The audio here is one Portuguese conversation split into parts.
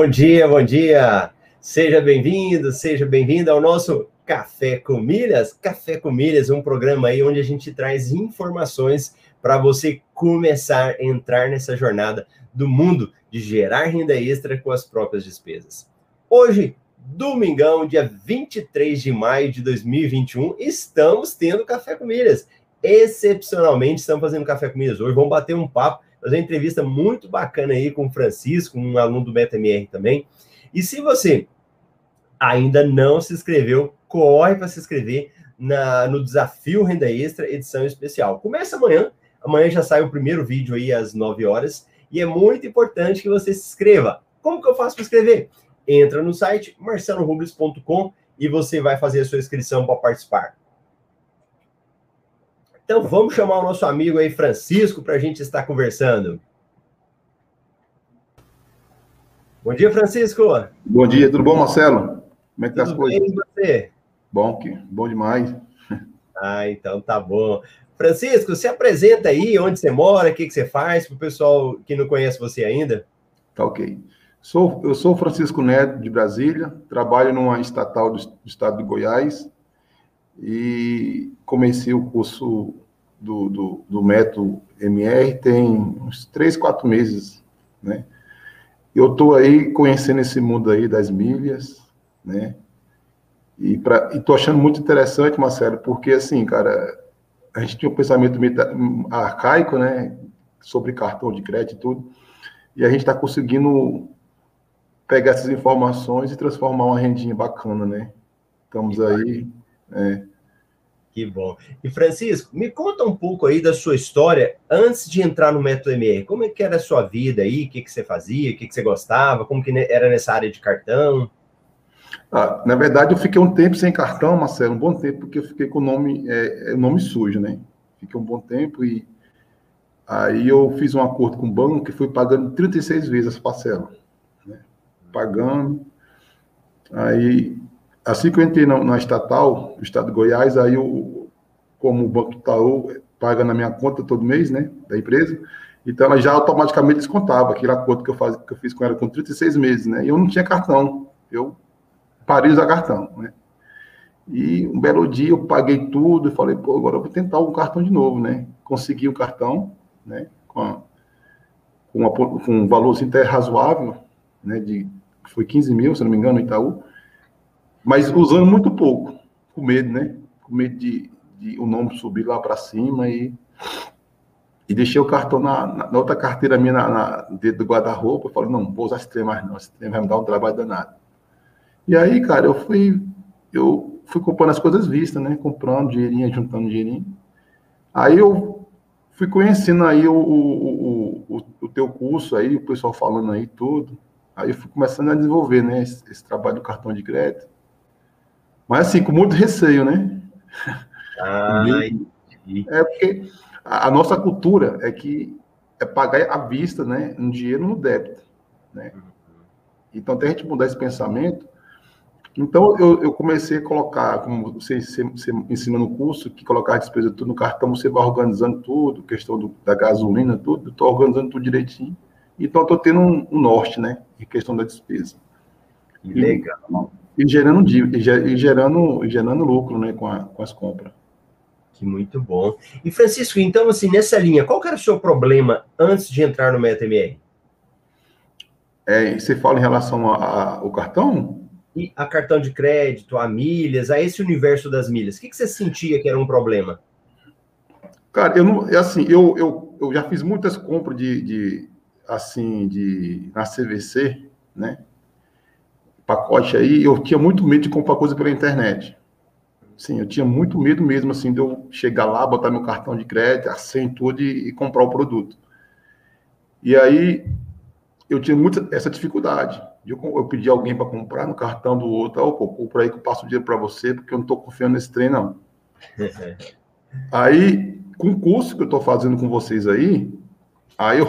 Bom dia, bom dia. Seja bem-vindo, seja bem-vindo ao nosso Café com Milhas. Café com Milhas, um programa aí onde a gente traz informações para você começar a entrar nessa jornada do mundo de gerar renda extra com as próprias despesas. Hoje, domingão, dia 23 de maio de 2021, estamos tendo Café com Milhas. Excepcionalmente, estamos fazendo Café com Milhas hoje. Vamos bater um papo, fazer uma entrevista muito bacana aí com o Francisco, um aluno do MetaMR também. E se você ainda não se inscreveu, corre para se inscrever na, no Desafio Renda Extra, edição especial. Começa amanhã, amanhã já sai o primeiro vídeo aí às 9 horas, e é muito importante que você se inscreva. Como que eu faço para inscrever? Entra no site marcelorubles.com e você vai fazer a sua inscrição para participar. Então vamos chamar o nosso amigo aí, Francisco, para a gente estar conversando. Bom dia, Francisco. Bom dia, tudo bom, Marcelo? Como é que tá as coisas? Bem, você? Bom, que bom demais. Ah, então tá bom. Francisco, se apresenta aí, onde você mora, o que, que você faz, para o pessoal que não conhece você ainda. Tá ok. Sou, eu sou Francisco Neto, de Brasília, trabalho numa estatal do, do estado de Goiás e comecei o curso do, do, do método MR tem uns três, quatro meses, né? Eu estou aí conhecendo esse mundo aí das milhas, né? E, pra, e tô achando muito interessante, Marcelo, porque assim, cara, a gente tinha um pensamento arcaico, né, sobre cartão de crédito e tudo, e a gente está conseguindo pegar essas informações e transformar uma rendinha bacana, né? Estamos aí. É. Que bom. E Francisco, me conta um pouco aí da sua história antes de entrar no método MR. Como é que era a sua vida aí? O que, que você fazia? O que, que você gostava? Como que era nessa área de cartão? Ah, na verdade, eu fiquei um tempo sem cartão, Marcelo, um bom tempo, porque eu fiquei com o nome, é, é nome sujo, né? Fiquei um bom tempo e aí eu fiz um acordo com o banco e fui pagando 36 vezes essa parcela. Né? Pagando. Aí, assim que eu entrei na, na estatal, do estado de Goiás, aí eu, como o Banco Itaú paga na minha conta todo mês, né, da empresa, então ela já automaticamente descontava aquele acordo que eu, faz, que eu fiz com ela com 36 meses, né? E eu não tinha cartão. Eu parei de usar cartão, né? E um belo dia eu paguei tudo e falei, pô, agora eu vou tentar um cartão de novo, né? Consegui o cartão, né? Com, a, com, uma, com um valor assim, até razoável, né? De, foi 15 mil, se não me engano, no Itaú. Mas usando muito pouco, com medo, né? Com medo de, de o nome subir lá para cima e e deixei o cartão na, na, na outra carteira minha na, na dentro do guarda-roupa. Falei, não, vou usar esse trem mais não, esse trem vai me dar um trabalho danado. E aí, cara, eu fui, eu fui comprando as coisas vistas, né? Comprando dinheirinho, juntando dinheirinho. Aí eu fui conhecendo aí o, o, o, o, teu curso aí, o pessoal falando aí tudo. Aí eu fui começando a desenvolver, né? Esse, esse trabalho do cartão de crédito. Mas assim, com muito receio, né? Ah, é porque a, nossa cultura é que é pagar à vista, né? Um dinheiro no débito, né? Uhum. Então, até a gente mudar esse pensamento, então, eu, eu, comecei a colocar, como você, você, você, ensina no curso, que colocar a despesa tudo no cartão, você vai organizando tudo, questão do, da gasolina, tudo, estou organizando tudo direitinho. Então, estou tendo um, um, norte, né, em questão da despesa. Legal. E, gerando, e gerando, e gerando lucro, né, com, a, com as compras. Que muito bom. E, Francisco, então, assim, nessa linha, qual era o seu problema antes de entrar no MetaMR? É, você fala em relação ao cartão? e a cartão de crédito, a milhas, a esse universo das milhas? O que, que você sentia que era um problema? Cara, eu não, é assim, eu, eu, eu já fiz muitas compras de, de assim, de na CVC, né? Pacote aí, eu tinha muito medo de comprar coisa pela internet. Sim, eu tinha muito medo mesmo, assim, de eu chegar lá, botar meu cartão de crédito, a senha tudo e, e comprar o produto. E aí, eu tinha muita essa dificuldade. Eu, eu pedi alguém para comprar no cartão do outro, oh, pô, compra aí que eu passo o dinheiro para você, porque eu não estou confiando nesse trem, não. aí, com o curso que eu estou fazendo com vocês aí, aí eu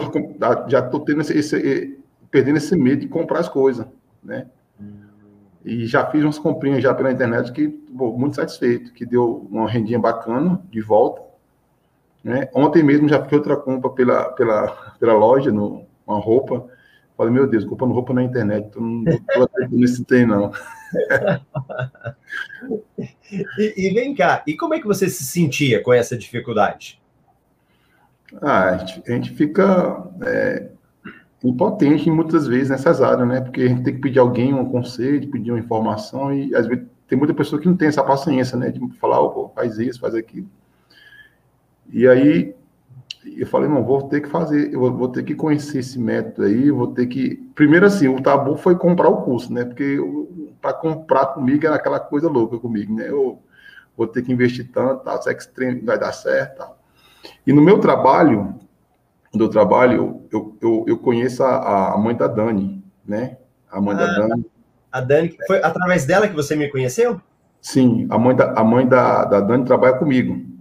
já estou tendo esse, esse, perdendo esse medo de comprar as coisas, né? E já fiz umas comprinhas já pela internet que pô, muito satisfeito, que deu uma rendinha bacana de volta. Né? Ontem mesmo já fiz outra compra pela, pela, pela loja, no, uma roupa, Falei, meu Deus, comprando roupa na internet, então não estou nesse tem, não. e, e, vem cá, e como é que você se sentia com essa dificuldade? Ah, a gente, a gente fica é, impotente muitas vezes nessas áreas, né? Porque a gente tem que pedir alguém um conselho, pedir uma informação, e às vezes tem muita pessoa que não tem essa paciência, né? De falar, oh, faz isso, faz aquilo. E aí eu falei, não, vou ter que fazer, eu vou ter que conhecer esse método aí, vou ter que. Primeiro, assim, o tabu foi comprar o curso, né? Porque para comprar comigo era aquela coisa louca comigo, né? Eu vou ter que investir tanto, tá? será que vai dar certo? Tá? E no meu trabalho, do trabalho, eu, eu, eu conheço a, a mãe da Dani, né? A mãe ah, da Dani. A Dani, foi através dela que você me conheceu? Sim, a mãe da, a mãe da, da Dani trabalha comigo.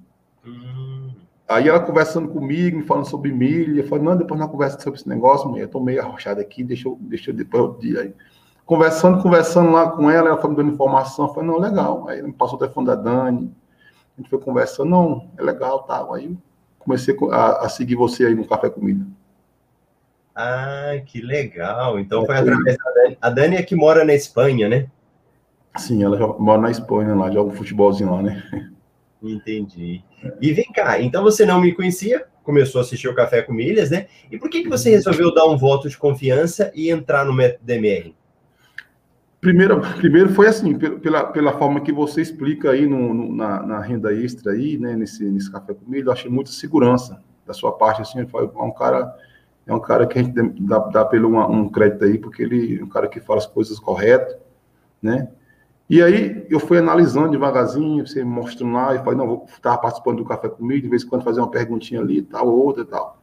Aí ela conversando comigo, me falando sobre milha, eu falei, não, depois nós conversa sobre esse negócio, mãe, eu tô meio arrochado aqui, deixa eu, deixa eu depois o dia aí. Conversando, conversando lá com ela, ela foi me dando informação, eu falei, não, legal. Aí me passou o telefone da Dani, a gente foi conversando, não, é legal, tá. Aí comecei a, a seguir você aí no Café Comida. Ah, que legal. Então é, foi através da Dani. A Dani é que mora na Espanha, né? Sim, ela mora na Espanha lá, joga um futebolzinho lá, né? Entendi. E vem cá, então você não me conhecia, começou a assistir o Café com Milhas, né? E por que, que você resolveu dar um voto de confiança e entrar no método DMR? Primeiro, primeiro foi assim, pela, pela forma que você explica aí no, no na, na, renda extra aí, né, nesse, nesse Café com Milhas, eu achei muita segurança da sua parte, assim, é um cara, é um cara que a gente dá, dá pelo uma, um crédito aí, porque ele é um cara que fala as coisas corretas, né? E aí eu fui analisando devagarzinho, você mostrando lá, e falei, não, vou estar participando do café comigo, de vez em quando fazer uma perguntinha ali, tal, outra e tal.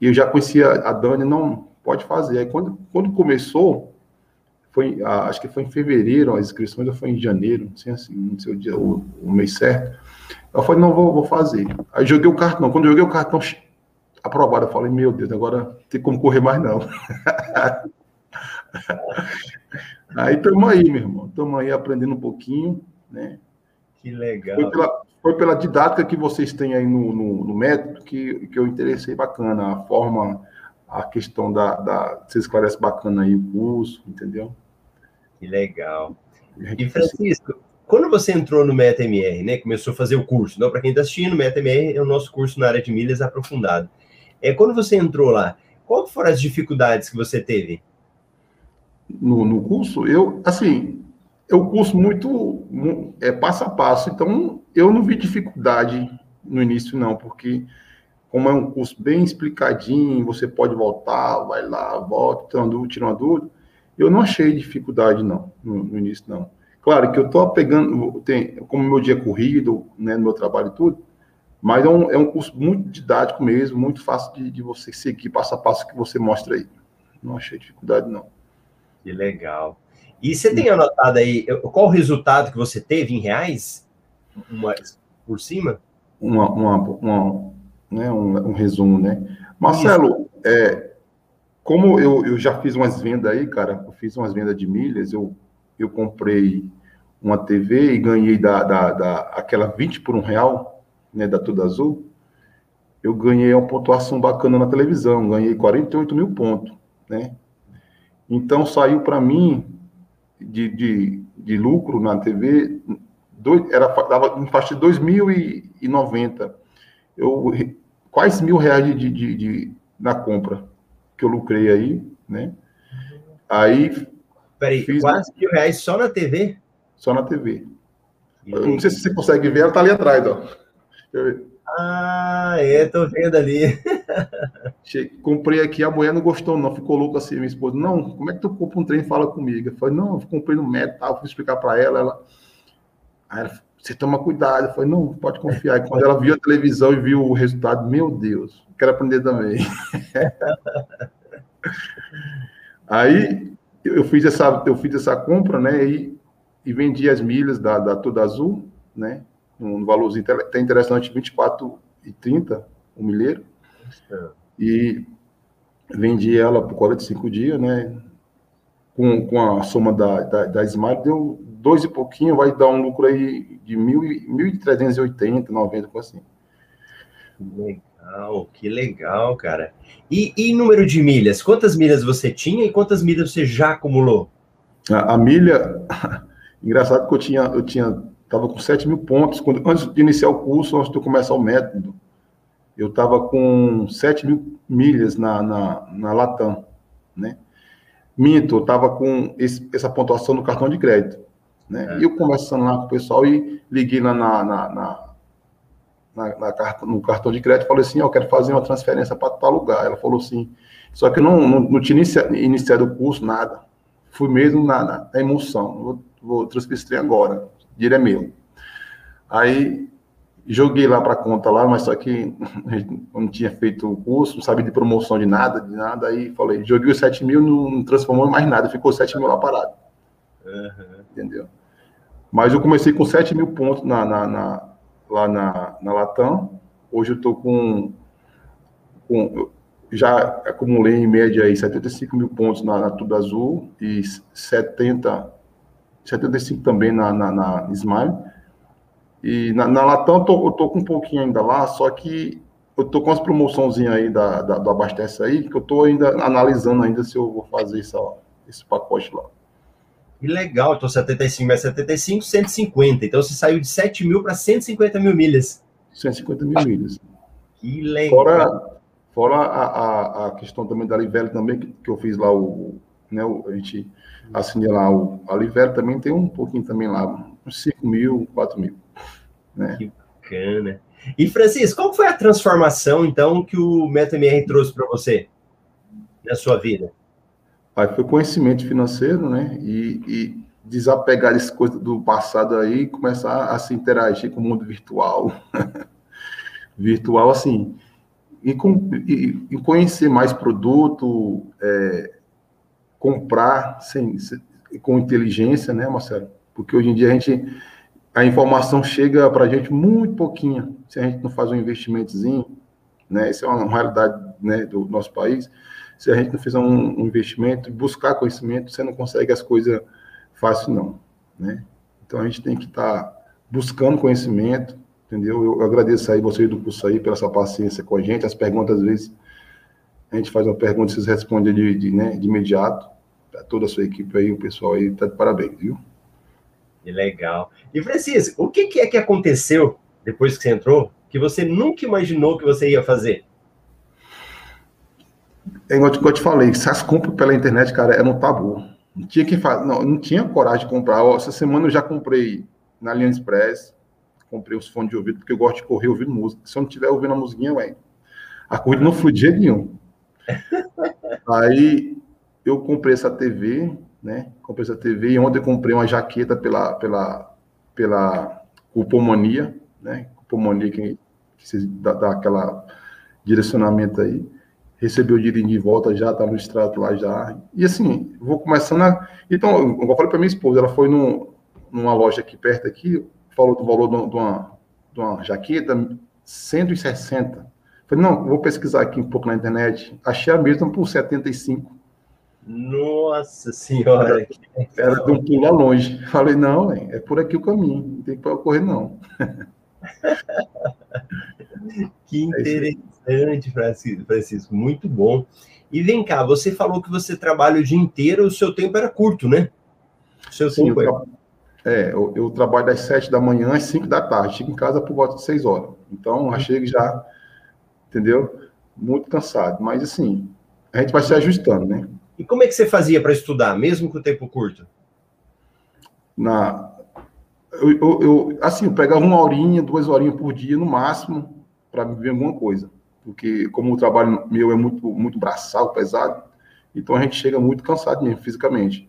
E eu já conhecia a Dani, não, pode fazer. Aí quando, quando começou, foi, acho que foi em fevereiro, as inscrições, ou foi em janeiro, não sei assim, não sei o dia, o, o mês certo. Eu falei, não, vou, vou fazer. Aí joguei o cartão. Quando eu joguei o cartão aprovado, eu falei, meu Deus, agora tem como correr mais não. Aí estamos aí, meu irmão. Estamos aí aprendendo um pouquinho, né? Que legal. Foi pela, foi pela didática que vocês têm aí no, no, no, método que, que eu interessei bacana. A forma, a questão da, da. Você esclarece bacana aí o curso, entendeu? Que legal. E Francisco, quando você entrou no MetaMR, né? Começou a fazer o curso, não? Para quem está assistindo, MetaMR é o nosso curso na área de milhas aprofundado. É, quando você entrou lá, qual foram as dificuldades que você teve? no, no curso, eu, assim, é um curso muito é, passo a passo, então eu não vi dificuldade no início, não, porque como é um curso bem explicadinho, você pode voltar, vai lá, volta, tira uma dúvida, tira uma dúvida, eu não achei dificuldade, não, no, no início, não. Claro que eu estou pegando, tem, como meu dia é corrido, né, no meu trabalho e tudo, mas é um, é um curso muito didático mesmo, muito fácil de, de você seguir passo a passo que você mostra aí. Não achei dificuldade, não. Que legal. E você tem anotado aí qual o resultado que você teve em reais? Uma, por cima? Uma, uma, uma né, um, um, resumo, né? Marcelo, é, como eu, eu já fiz umas vendas aí, cara, eu fiz umas vendas de milhas, eu, eu comprei uma TV e ganhei da, da, da aquela 20 por um real, né, da Tudo Azul, eu ganhei uma pontuação bacana na televisão, ganhei 48 mil pontos, né? Então, saiu para mim de, de, de, lucro na TV, dois, era, dava em faixa de 2.090. Eu, quase mil reais de, de, de, na compra que eu lucrei aí, né? Aí. Peraí, fiz, quase mil reais só na TV? Só na TV. Eu não sei se você consegue ver, ela tá ali atrás, ó. Eu. Ah, é, tô vendo ali. comprei aqui, a mulher não gostou, não, ficou louca assim, minha esposa. Não, como é que tu compra um trem e fala comigo? Eu falei, não, eu comprei no metal, fui explicar para ela, ela. Aí ela, você toma cuidado. Eu falei, não, pode confiar. E quando ela viu a televisão e viu o resultado, meu Deus, quero aprender também. Aí eu fiz essa, eu fiz essa compra, né? E, e vendi as milhas da, da Tudo Azul, né? um valorzinho até interessante, 24 e 30, o milheiro. E vendi ela por 45 dias, né? Com, com a soma da, da, da Smile, deu dois e pouquinho, vai dar um lucro aí de 1.380, 90, assim. legal, que legal, cara. E, e número de milhas? Quantas milhas você tinha e quantas milhas você já acumulou? A, a milha, engraçado que eu tinha, eu tinha, tava com 7 mil pontos, quando, antes de iniciar o curso, antes de começar o método, eu estava com 7 mil milhas na, na, na Latam, né? Minto, eu estava com esse, essa pontuação no cartão de crédito, né? É. E eu conversando lá com o pessoal e liguei lá na, na, na na, na no cartão de crédito, falei assim, oh, eu quero fazer uma transferência para tal lugar. Ela falou assim, só que não, não, não tinha inicia, iniciado o curso, nada. Fui mesmo na, na, na emoção, vou, vou transferir agora, dinheiro é meu. Aí joguei lá para conta lá, mas só que não tinha feito o curso, não sabia de promoção de nada, de nada, aí falei, joguei os 7 mil, não transformou em mais nada, ficou 7 mil lá parado. Uhum. Entendeu? Mas eu comecei com 7 mil pontos na, na, na lá na, na Latam. Hoje eu estou com, com. Já acumulei em média aí 75 mil pontos na, na Tudo Azul e 70, 75 também na, na, na Smile. E na, na Latam eu tô, eu tô com um pouquinho ainda lá, só que eu tô com as promoçõezinhas aí da, da, do Abastece aí, que eu tô ainda analisando ainda se eu vou fazer essa, esse pacote lá. Que legal, então 75 mais 75, 150. Então você saiu de 7 mil para 150 mil milhas. 150 mil milhas. Que legal. Fora, fora a, a, a questão também da Livelo também, que, que eu fiz lá o. Né, o, a gente assinei lá o. A Livelo também tem um pouquinho também lá, uns 5 mil, 4 mil. Né? Que bacana. E Francisco, qual foi a transformação, então, que o MetaMR trouxe para você na sua vida? Aí foi conhecimento financeiro, né? E, e desapegar dessas coisas do passado aí e começar a se interagir com o mundo virtual. virtual, assim, e, com, e, e, conhecer mais produto, é, comprar sem, sem, com inteligência, né, Marcelo? Porque hoje em dia a gente, a informação chega para a gente muito pouquinha, se a gente não faz um investimentozinho, né? Isso é uma realidade né, do nosso país se a gente não fizer um, um investimento, buscar conhecimento, você não consegue as coisas fácil, não. Né? Então a gente tem que estar tá buscando conhecimento, entendeu? Eu agradeço aí vocês do curso aí pela sua paciência com a gente. As perguntas, às vezes, a gente faz uma pergunta, vocês respondem de, de, né, de imediato. Toda a sua equipe aí, o pessoal aí, tá de parabéns, viu? Que legal. E Francisco, o que, que é que aconteceu depois que você entrou que você nunca imaginou que você ia fazer? É igual eu te falei, se as compras pela internet, cara, era um tabu. Não tinha quem fazer, não, não tinha coragem de comprar. Essa semana eu já comprei na AliExpress, comprei os fones de ouvido, porque eu gosto de correr ouvindo música. Se eu não estiver ouvindo a musiquinha, ué, a corrida não flui de jeito nenhum. Aí eu comprei essa TV, né? Comprei essa TV e ontem eu comprei uma jaqueta pela, pela, pela Cupomania, né? Cupomania que, que dá, dá aquela direcionamento aí recebeu o dinheiro de volta já, tá no extrato lá já. E assim, vou começando a. Então, eu falei para minha esposa, ela foi no, numa loja aqui perto aqui, falou do valor de uma, de uma jaqueta, 160. Falei, não, vou pesquisar aqui um pouco na internet. Achei a mesma por 75. Nossa senhora! Era, era de um pulo longe. Falei, não, é por aqui o caminho, não tem que correr, não. que interessante. É Grande, Francisco, muito bom. E vem cá, você falou que você trabalha o dia inteiro, o seu tempo era curto, né? O seu Sim, tempo eu é, eu, eu, trabalho das sete da manhã às cinco da tarde, chego em casa por volta de seis horas. Então, uhum. chego já, entendeu? Muito cansado. Mas, assim, a gente vai se ajustando, né? E como é que você fazia para estudar, mesmo com o tempo curto? Na, eu, eu, eu, assim, eu pegava uma horinha, duas horinhas por dia, no máximo, para ver alguma coisa porque como o trabalho meu é muito, muito braçal, pesado, então a gente chega muito cansado mesmo, fisicamente.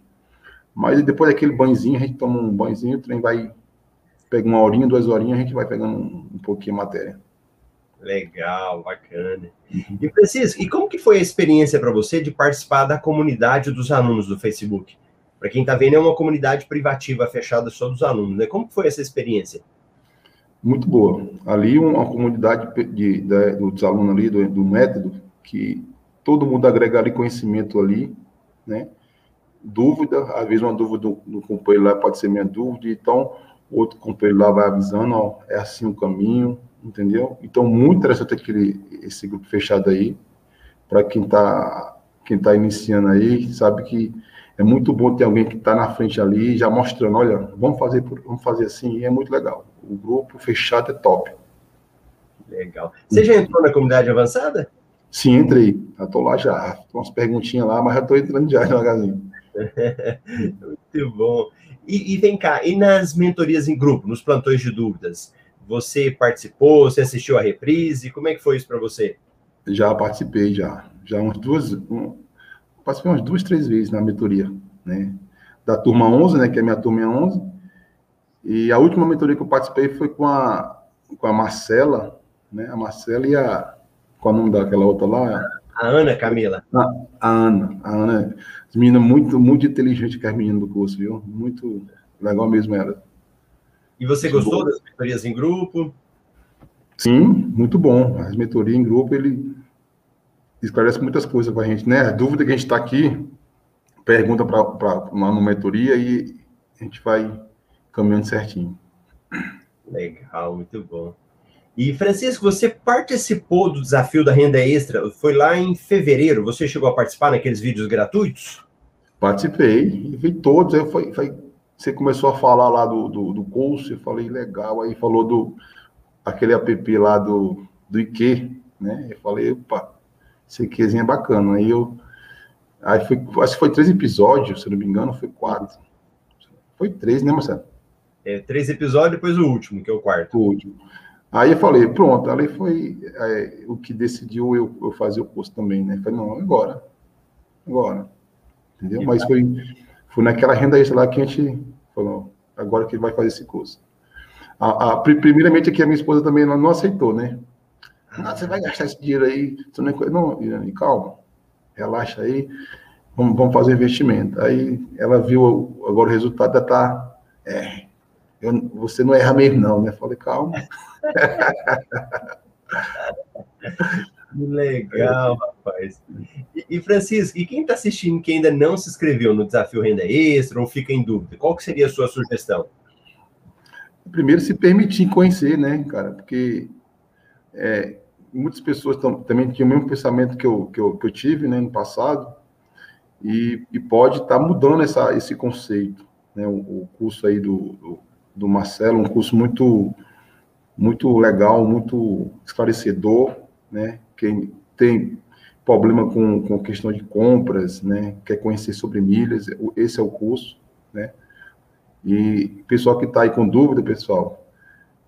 Mas depois daquele banhozinho, a gente toma um banhozinho, o trem vai, pega uma horinha, duas horinhas, a gente vai pegando um, um pouquinho a matéria. Legal, bacana. Uhum. E Francisco, e como que foi a experiência para você de participar da comunidade dos alunos do Facebook? Para quem está vendo, é uma comunidade privativa fechada só dos alunos, né? Como foi essa experiência? Muito boa. Ali, uma comunidade de, de, dos alunos ali, do, do, método, que todo mundo agrega ali conhecimento ali, né? Dúvida, às vezes uma dúvida do, do companheiro lá pode ser minha dúvida, então outro companheiro lá vai avisando, ó, é assim o caminho, entendeu? Então, muito interessante aquele, esse grupo fechado aí, para quem está quem tá iniciando aí, sabe que é muito bom ter alguém que está na frente ali, já mostrando, olha, vamos fazer, vamos fazer assim, e é muito legal. O grupo fechado é top. Legal. Você já entrou na comunidade avançada? Sim, entrei. Já estou lá já. Tem umas perguntinhas lá, mas já estou entrando já devagarzinho. muito bom. E, e, vem cá, e nas mentorias em grupo, nos plantões de dúvidas, você participou, você assistiu a reprise? Como é que foi isso para você? Já participei, já. Já umas duas, um, participei umas duas, três vezes na mentoria, né? Da turma 11, né, que é a minha turma 11. E a última mentoria que eu participei foi com a, com a Marcela, né? A Marcela e a. Qual é o nome daquela outra lá? A Ana Camila. A, a Ana. A Ana. As meninas muito, muito inteligente que as meninas do curso, viu? Muito legal mesmo ela. E você muito gostou bom. das mentorias em grupo? Sim, muito bom. As mentorias em grupo, ele esclarece muitas coisas para a gente, né? A dúvida que a gente está aqui, pergunta para uma mentoria e a gente vai caminhando certinho. Legal, muito bom. E, Francisco, você participou do desafio da renda extra, foi lá em fevereiro, você chegou a participar naqueles vídeos gratuitos? Participei, e vi todos, aí foi, foi, você começou a falar lá do, do, do curso, eu falei, legal, aí falou do, aquele app lá do, do IQ, né, eu falei, opa, esse IQzinho é bacana, aí eu, aí foi, acho que foi três episódios, se não me engano, foi quatro, foi três, né, Marcelo? É, três episódios, depois o último, que é o quarto. O último. Aí eu falei, pronto, ali foi é, o que decidiu eu, eu, fazer o curso também, né? Falei, não, agora. Agora. Entendeu? Mas foi, foi naquela renda extra lá que a gente falou, agora que ele vai fazer esse curso. A, a, primeiramente aqui a minha esposa também não, não aceitou, né? Ah, você vai gastar esse dinheiro aí, você não, não Irani, calma, relaxa aí, vamos, vamos fazer investimento. Aí ela viu agora o resultado, já tá, é, eu, você não erra mesmo não, né? Falei, calma. Legal, rapaz. E, e, Francisco, e quem está assistindo que ainda não se inscreveu no Desafio Renda Extra ou fica em dúvida, qual que seria a sua sugestão? Primeiro, se permitir conhecer, né, cara? Porque é, muitas pessoas tão, também tinham o mesmo pensamento que eu, que eu, que eu tive né, no passado e, e pode estar tá mudando essa, esse conceito. Né? O, o curso aí do, do, do Marcelo, um curso muito muito legal, muito esclarecedor, né? Quem tem problema com, com questão de compras, né? Quer conhecer sobre milhas, esse é o curso, né? E pessoal que está aí com dúvida, pessoal,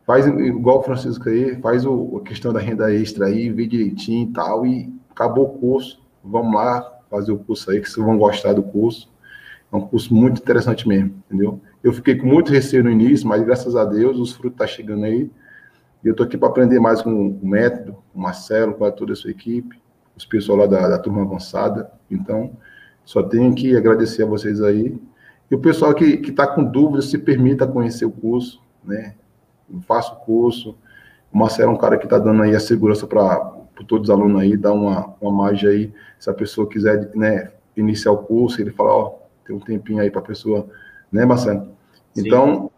faz igual o Francisco aí, faz o, a questão da renda extra aí, vê direitinho e tal, e acabou o curso. Vamos lá fazer o curso aí, que vocês vão gostar do curso. É um curso muito interessante mesmo, entendeu? Eu fiquei com muito receio no início, mas graças a Deus os frutos estão tá chegando aí. E eu estou aqui para aprender mais com o método, com o Marcelo, com toda a sua equipe, os pessoal lá da, da turma avançada. Então, só tenho que agradecer a vocês aí. E o pessoal que está com dúvidas, se permita conhecer o curso, né? Faça o curso. O Marcelo é um cara que está dando aí a segurança para todos os alunos aí, dá uma, uma margem aí. Se a pessoa quiser né, iniciar o curso, ele fala, ó, tem um tempinho aí para a pessoa, né, Marcelo? Então,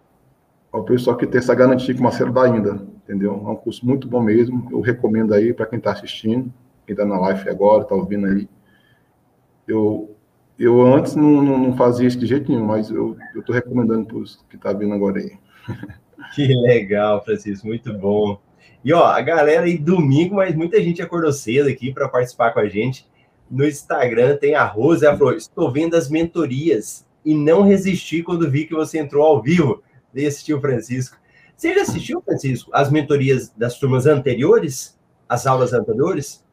o pessoal que tem essa garantia que o Marcelo dá ainda, entendeu? É um curso muito bom mesmo, eu recomendo aí para quem está assistindo, quem está na live agora, está ouvindo aí. Eu, eu antes não, não, não, fazia isso de jeito nenhum, mas eu estou recomendando para os que estão tá vindo agora aí. Que legal, Francisco, muito bom. E ó, a galera aí domingo, mas muita gente acordou cedo aqui para participar com a gente. No Instagram tem a Rose, ela falou: estou vendo as mentorias e não resisti quando vi que você entrou ao vivo. Dei assistir o Francisco. Você já assistiu, Francisco, as mentorias das turmas anteriores? As aulas anteriores?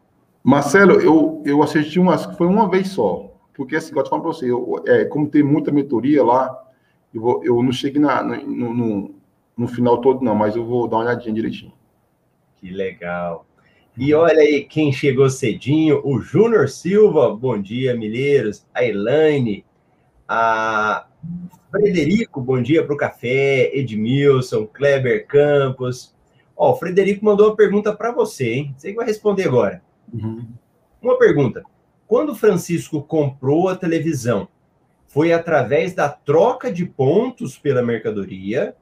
Marcelo, eu, eu assisti umas, foi uma vez só. Porque, assim, eu te falo para você, eu, é, como tem muita mentoria lá, eu, vou, eu não cheguei na, no, no, no, final todo, não, mas eu vou dar uma olhadinha direitinho. Que legal. E olha aí quem chegou cedinho, o Júnior Silva, bom dia, Milheiros, a Elaine, a Frederico, bom dia para o café. Edmilson, Kleber Campos. Ó, o Frederico mandou uma pergunta para você, hein? Você vai responder agora. Uhum. Uma pergunta. Quando Francisco comprou a televisão, foi através da troca de pontos pela mercadoria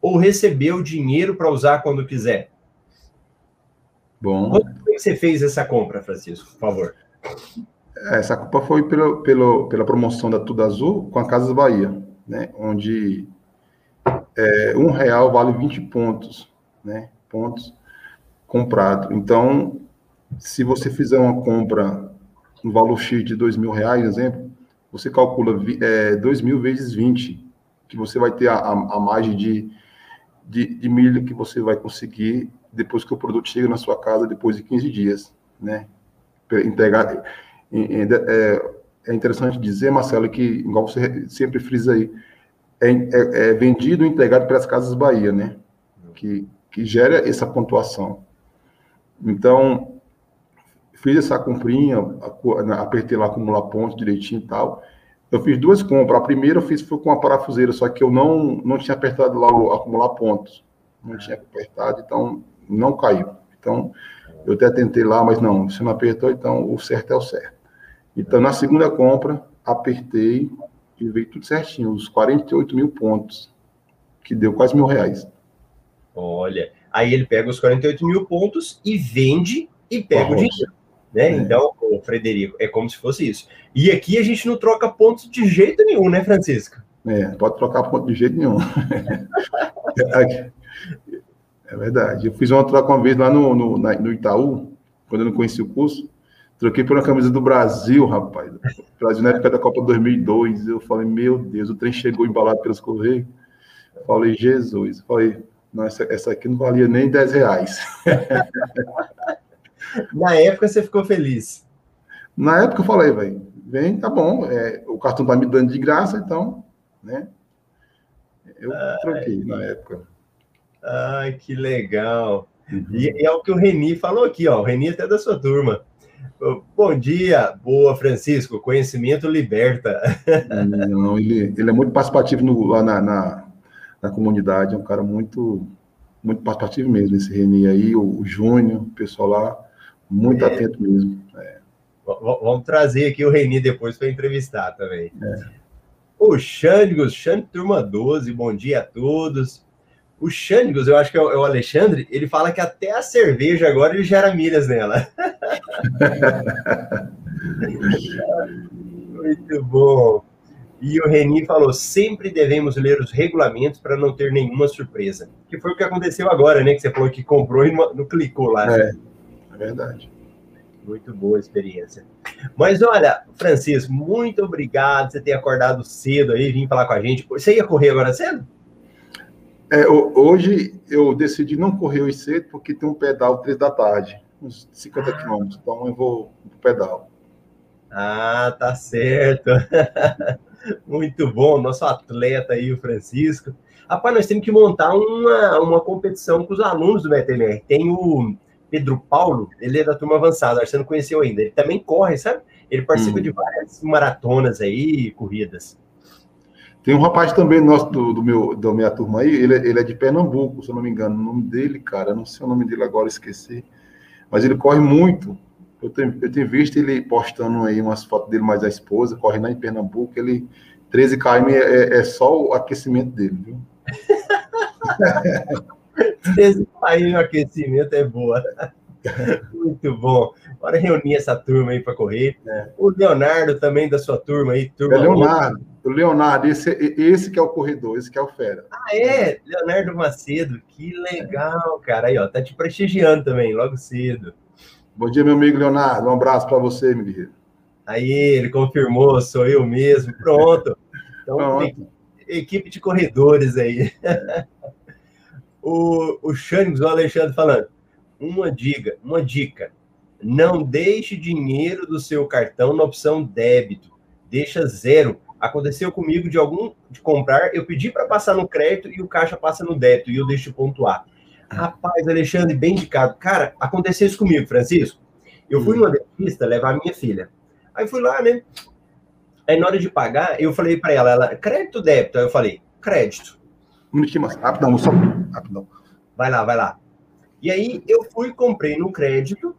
ou recebeu dinheiro para usar quando quiser? Bom. Como você fez essa compra, Francisco, por favor? Essa compra foi pelo, pelo, pela promoção da Tudo Azul com a Casas Bahia, né? Onde é, um real vale 20 pontos, né? Pontos comprado. Então, se você fizer uma compra no valor X de dois mil reais, exemplo, você calcula é, dois mil vezes 20, que você vai ter a, a, a margem de, de, de milho que você vai conseguir depois que o produto chega na sua casa, depois de 15 dias, né? Entregar. É, é interessante dizer, Marcelo, que, igual você sempre frisa aí, é, é, é vendido e entregado pelas Casas Bahia, né? Que, que gera essa pontuação. Então, fiz essa comprinha, apertei lá acumular pontos direitinho e tal. Eu fiz duas compras. A primeira eu fiz foi com a parafuseira, só que eu não, não tinha apertado lá o acumular pontos. Não tinha apertado, então não caiu. Então, eu até tentei lá, mas não, se não apertou, então o certo é o certo. Então, na segunda compra, apertei e veio tudo certinho, os 48 mil pontos, que deu quase mil reais. Olha, aí ele pega os 48 mil pontos e vende e pega o dinheiro. Né? É. Então, o Frederico, é como se fosse isso. E aqui a gente não troca pontos de jeito nenhum, né, Francisco? É, pode trocar ponto de jeito nenhum. é verdade. Eu fiz uma troca uma vez lá no, no, no Itaú, quando eu não conheci o curso. Troquei por uma camisa do Brasil, rapaz. Brasil na época da Copa 2002. Eu falei, meu Deus, o trem chegou embalado pelos Correios. Falei, Jesus. Falei, não, essa, essa aqui não valia nem 10 reais. Na época você ficou feliz? Na época eu falei, velho, vem, tá bom, é, o cartão tá me dando de graça, então, né? Eu Ai, troquei na época. Ai, que legal. Uhum. E, e, é o que o Reni falou aqui, ó. O Reni é até da sua turma. Bom dia, boa, Francisco. Conhecimento liberta. Não, ele, ele é muito participativo no, lá na, na, na, comunidade, é um cara muito, muito participativo mesmo, esse Reni aí, o, o Júnior, o pessoal lá. Muito é. atento mesmo. É. Vamos trazer aqui o Reni depois para entrevistar também. É. O Xândigos, Xândigos Turma 12, bom dia a todos. O Xândigos, eu acho que é, é o Alexandre, ele fala que até a cerveja agora ele gera milhas nela. Muito bom. E o Reni falou: sempre devemos ler os regulamentos para não ter nenhuma surpresa. Que foi o que aconteceu agora, né? Que você falou que comprou e não, não clicou lá. É verdade. Muito boa experiência. Mas olha, Francisco, muito obrigado por você ter acordado cedo aí, vir falar com a gente. Você ia correr agora cedo? É, hoje eu decidi não correr hoje cedo porque tem um pedal três da tarde, uns 50 ah. quilômetros. Então eu vou pro pedal. Ah, tá certo. Muito bom, nosso atleta aí, o Francisco. Rapaz, nós temos que montar uma, uma competição com os alunos do BTMR. Tem o Pedro Paulo, ele é da turma avançada, acho que você não conheceu ainda. Ele também corre, sabe? Ele participa hum. de várias maratonas aí, corridas. Tem um rapaz também nosso do, do meu da minha turma aí, ele, ele é de Pernambuco, se eu não me engano. O nome dele, cara, não sei o nome dele agora, esqueci. Mas ele corre muito. Eu tenho, eu tenho visto ele postando aí umas fotos dele mais a esposa, corre lá em Pernambuco. Ele 13 km é, é só o aquecimento dele, viu? Aí no aquecimento é boa. Muito bom. Bora reunir essa turma aí para correr. É. O Leonardo também da sua turma aí. Turma é Leonardo. O Leonardo, esse, esse que é o corredor, esse que é o fera. Ah, é? Leonardo Macedo, que legal, cara. Aí, ó, tá te prestigiando também, logo cedo. Bom dia, meu amigo Leonardo. Um abraço para você, meu guerreiro. Aí, ele confirmou, sou eu mesmo. Pronto. Então, Pronto. equipe de corredores aí. O, o Xânicos, o Alexandre falando, uma dica, uma dica, não deixe dinheiro do seu cartão na opção débito, deixa zero. Aconteceu comigo de algum de comprar, eu pedi para passar no crédito e o caixa passa no débito e eu deixo pontuar. Rapaz, Alexandre, bem indicado. Cara, aconteceu isso comigo, Francisco. Eu fui hum. numa dentista levar minha filha. Aí fui lá, né? Aí na hora de pagar, eu falei para ela, ela, crédito ou débito? Aí eu falei, crédito. Um minutinho mais. Rapidão, só. Rapidão. Vai lá, vai lá. E aí eu fui, comprei no crédito,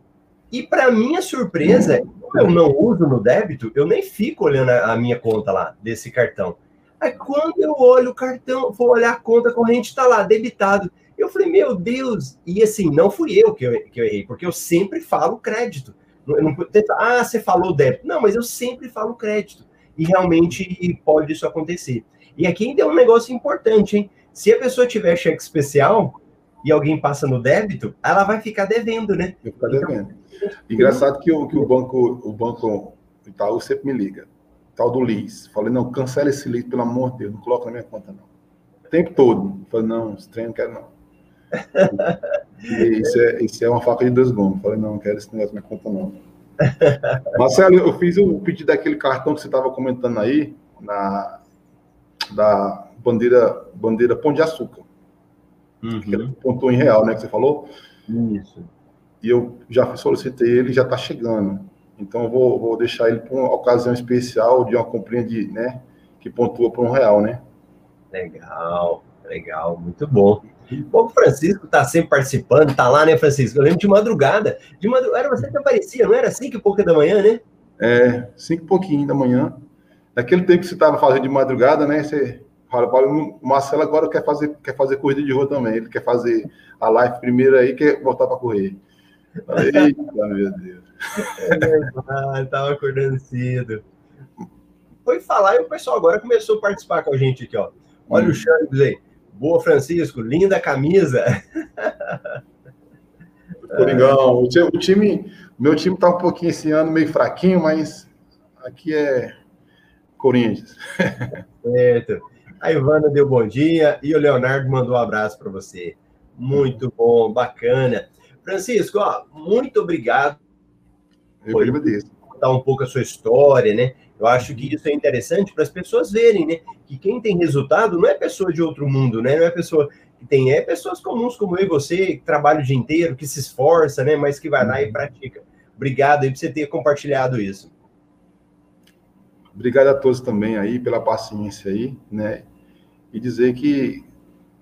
e para minha surpresa, eu não uso no débito, eu nem fico olhando a, minha conta lá desse cartão. Aí quando eu olho o cartão, vou olhar a conta corrente, está lá, debitado. Eu falei, meu Deus, e assim, não fui eu que, eu que eu errei, porque eu sempre falo crédito. Eu não, ah, você falou débito. Não, mas eu sempre falo crédito. E realmente pode isso acontecer. E aqui ainda é um negócio importante, hein? Se a pessoa tiver cheque especial e alguém passa no débito, ela vai ficar devendo, né? Vai ficar devendo. Então, Engraçado que o, que o banco, o banco Itaú sempre me liga. Tal do Liz. Falei, não, cancela esse Liz, pelo amor de Deus, não coloca na minha conta, não. O tempo todo. Falei, não, esse trem não quero, não. E isso é, isso é uma faca de dois gumes. Falei, não, não quero esse negócio na minha conta, não. Marcelo, eu fiz o pedido daquele cartão que você estava comentando aí, na, da bandeira, bandeira Pão de Açúcar. Uhum. Que pontou em real, né? Que você falou? Isso. E eu já solicitei ele, já está chegando. Então eu vou, vou deixar ele para uma ocasião especial de uma comprinha de, né? Que pontua para um real, né? Legal, legal, muito bom. O Francisco está sempre participando, tá lá, né, Francisco? Eu lembro de madrugada. De madrugada, era você que aparecia, não era cinco e pouca da manhã, né? É, cinco e pouquinho da manhã. Naquele tempo que você estava fazendo de madrugada, né? Você o Marcelo agora quer fazer, quer fazer corrida de rua também. Ele quer fazer a live primeiro aí, quer voltar para correr. Eita, meu Deus. É, tava acordando cedo. Foi falar e o pessoal agora começou a participar com a gente aqui, ó. Olha hum. o Charles aí. Boa, Francisco. Linda camisa. Coringão. O time, meu time tá um pouquinho esse ano meio fraquinho, mas aqui é Corinthians. Certo. A Ivana deu bom dia e o Leonardo mandou um abraço para você. Muito bom, bacana. Francisco, ó, muito obrigado. Eu agradeço. Contar um pouco a sua história, né? Eu acho que isso é interessante para as pessoas verem, né? Que quem tem resultado não é pessoa de outro mundo, né? Não é pessoa que tem, é pessoas comuns como eu e você, que trabalha o dia inteiro, que se esforça, né? Mas que vai lá e uhum. pratica. Obrigado aí por você ter compartilhado isso. Obrigado a todos também aí pela paciência aí, né? E dizer que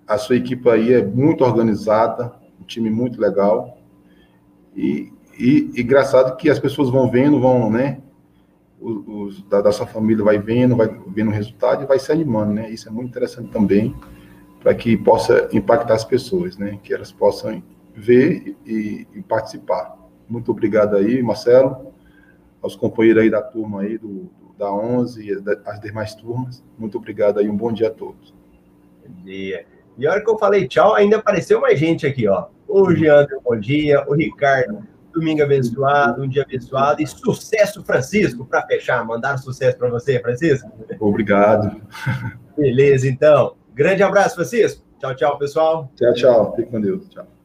a sua equipe aí é muito organizada, um time muito legal. E, e, e engraçado que as pessoas vão vendo, vão, né? os, da, da, sua família vai vendo, vai vendo o resultado e vai se animando, né? Isso é muito interessante também para que possa impactar as pessoas, né? Que elas possam ver e, e, participar. Muito obrigado aí, Marcelo, aos companheiros aí da turma aí do, do da 11 e das demais turmas. Muito obrigado aí, um bom dia a todos. Bom dia. E a hora que eu falei tchau, ainda apareceu mais gente aqui, ó. O Jean, bom dia, o Ricardo, domingo abençoado, um dia abençoado e sucesso, Francisco, para fechar. Mandar sucesso para você, Francisco. Obrigado. Beleza, então. Grande abraço, Francisco. Tchau, tchau, pessoal. Tchau, tchau. Fique com Deus. Tchau.